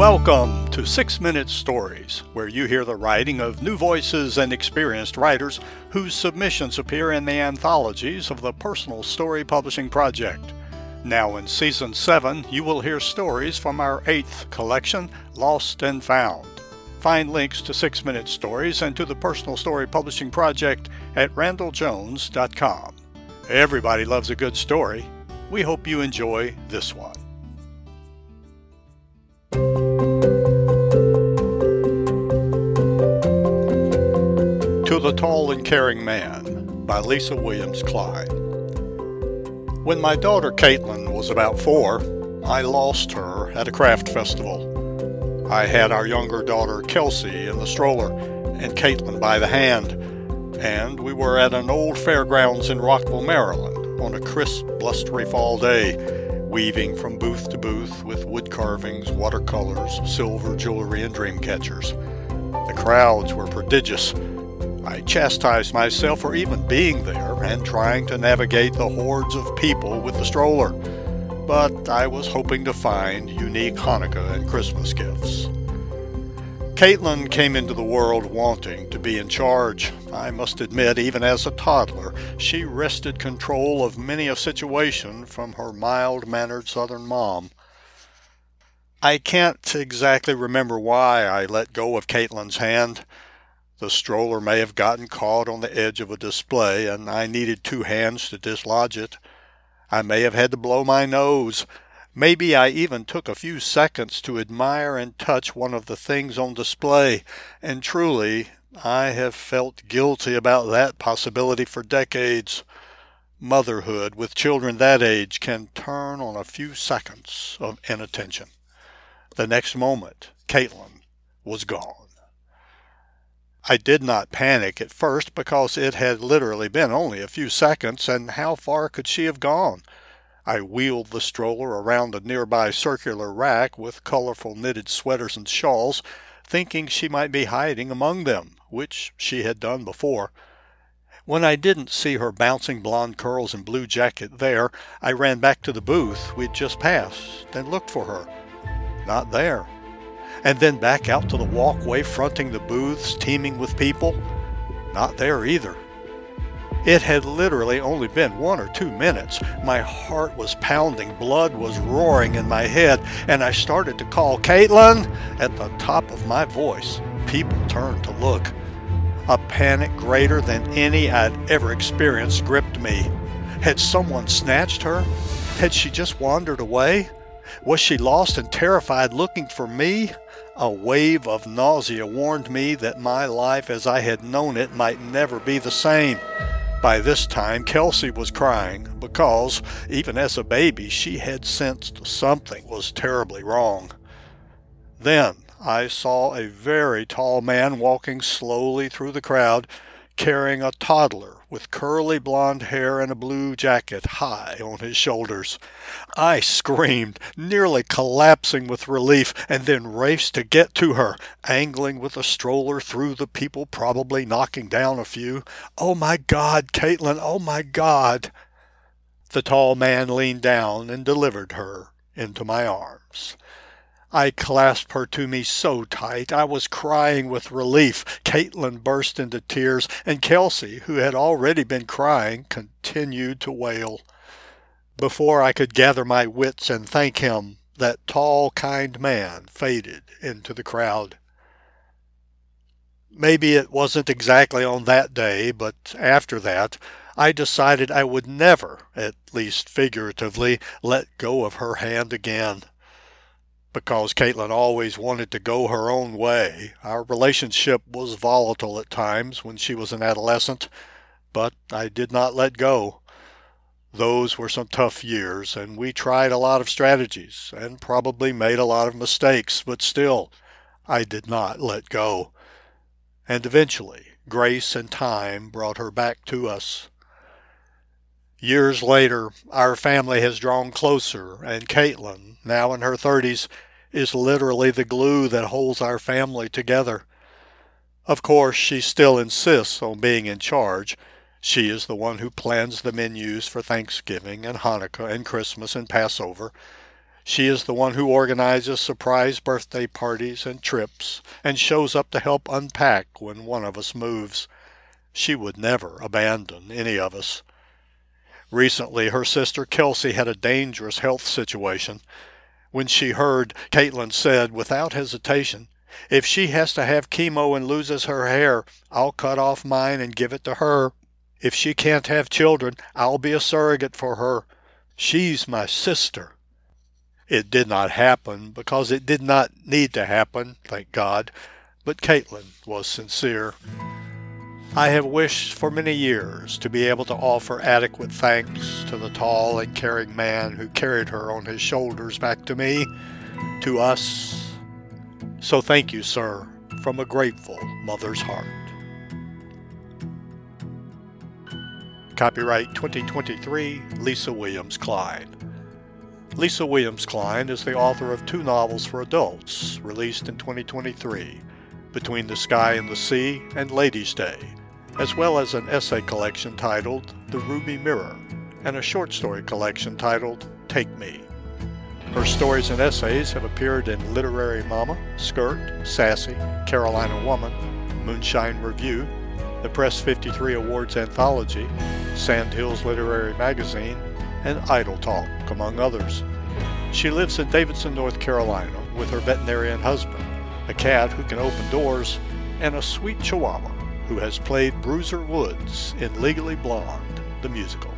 Welcome to Six Minute Stories, where you hear the writing of new voices and experienced writers whose submissions appear in the anthologies of the Personal Story Publishing Project. Now in Season 7, you will hear stories from our eighth collection, Lost and Found. Find links to Six Minute Stories and to the Personal Story Publishing Project at randelljones.com. Everybody loves a good story. We hope you enjoy this one. The Tall and Caring Man by Lisa Williams Kline. When my daughter Caitlin was about four, I lost her at a craft festival. I had our younger daughter Kelsey in the stroller and Caitlin by the hand, and we were at an old fairgrounds in Rockville, Maryland on a crisp, blustery fall day, weaving from booth to booth with wood carvings, watercolors, silver jewelry, and dream catchers. The crowds were prodigious. I chastised myself for even being there and trying to navigate the hordes of people with the stroller. But I was hoping to find unique Hanukkah and Christmas gifts. Caitlin came into the world wanting to be in charge. I must admit, even as a toddler, she wrested control of many a situation from her mild mannered southern mom. I can't exactly remember why I let go of Caitlin's hand. The stroller may have gotten caught on the edge of a display, and I needed two hands to dislodge it. I may have had to blow my nose. Maybe I even took a few seconds to admire and touch one of the things on display, and truly, I have felt guilty about that possibility for decades. Motherhood with children that age can turn on a few seconds of inattention. The next moment, Caitlin was gone. I did not panic at first because it had literally been only a few seconds, and how far could she have gone? I wheeled the stroller around a nearby circular rack with colorful knitted sweaters and shawls, thinking she might be hiding among them, which she had done before. When I didn't see her bouncing blonde curls and blue jacket there, I ran back to the booth we'd just passed and looked for her. Not there and then back out to the walkway fronting the booths teeming with people? Not there either. It had literally only been one or two minutes. My heart was pounding, blood was roaring in my head, and I started to call Caitlin at the top of my voice. People turned to look. A panic greater than any I'd ever experienced gripped me. Had someone snatched her? Had she just wandered away? Was she lost and terrified looking for me? A wave of nausea warned me that my life as I had known it might never be the same. By this time, Kelsey was crying because, even as a baby, she had sensed something was terribly wrong. Then I saw a very tall man walking slowly through the crowd, carrying a toddler with curly blond hair and a blue jacket high on his shoulders. I screamed, nearly collapsing with relief, and then raced to get to her, angling with a stroller through the people, probably knocking down a few. Oh my God, Caitlin, oh my God! The tall man leaned down and delivered her into my arms. I clasped her to me so tight I was crying with relief. Caitlin burst into tears, and Kelsey, who had already been crying, continued to wail. Before I could gather my wits and thank him, that tall, kind man faded into the crowd. Maybe it wasn't exactly on that day, but after that, I decided I would never, at least figuratively, let go of her hand again because Caitlin always wanted to go her own way. Our relationship was volatile at times when she was an adolescent, but I did not let go. Those were some tough years, and we tried a lot of strategies and probably made a lot of mistakes, but still, I did not let go. And eventually, grace and time brought her back to us. Years later, our family has drawn closer, and Caitlin, now in her 30s, is literally the glue that holds our family together. Of course, she still insists on being in charge. She is the one who plans the menus for Thanksgiving and Hanukkah and Christmas and Passover. She is the one who organizes surprise birthday parties and trips and shows up to help unpack when one of us moves. She would never abandon any of us. Recently, her sister Kelsey had a dangerous health situation. When she heard, Caitlin said without hesitation, If she has to have chemo and loses her hair, I'll cut off mine and give it to her. If she can't have children, I'll be a surrogate for her. She's my sister. It did not happen because it did not need to happen, thank God, but Caitlin was sincere. I have wished for many years to be able to offer adequate thanks to the tall and caring man who carried her on his shoulders back to me, to us. So thank you, sir, from a grateful mother's heart. Copyright 2023, Lisa Williams Kline. Lisa Williams Kline is the author of two novels for adults released in 2023, Between the Sky and the Sea and Ladies' Day, as well as an essay collection titled The Ruby Mirror and a short story collection titled Take Me. Her stories and essays have appeared in Literary Mama, Skirt, Sasee, Carolina Woman, Moonshine Review, the Press 53 Awards Anthology, Sandhills Literary Magazine, and Idol Talk, among others. She lives in Davidson, North Carolina, with her veterinarian husband, a cat who can open doors, and a sweet chihuahua who has played Bruiser Woods in Legally Blonde, the musical.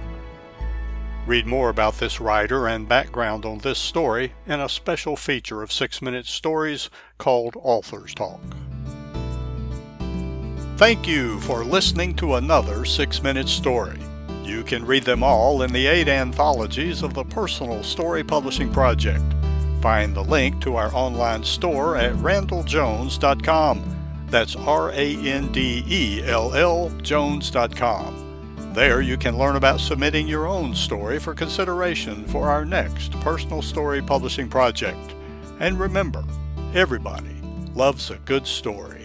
Read more about this writer and background on this story in a special feature of Six Minute Stories called Authors Talk. Thank you for listening to another Six Minute Story. You can read them all in the eight anthologies of the Personal Story Publishing Project. Find the link to our online store at randelljones.com. That's R A N D E L L Jones.com. There you can learn about submitting your own story for consideration for our next Personal Story Publishing Project. And remember, everybody loves a good story.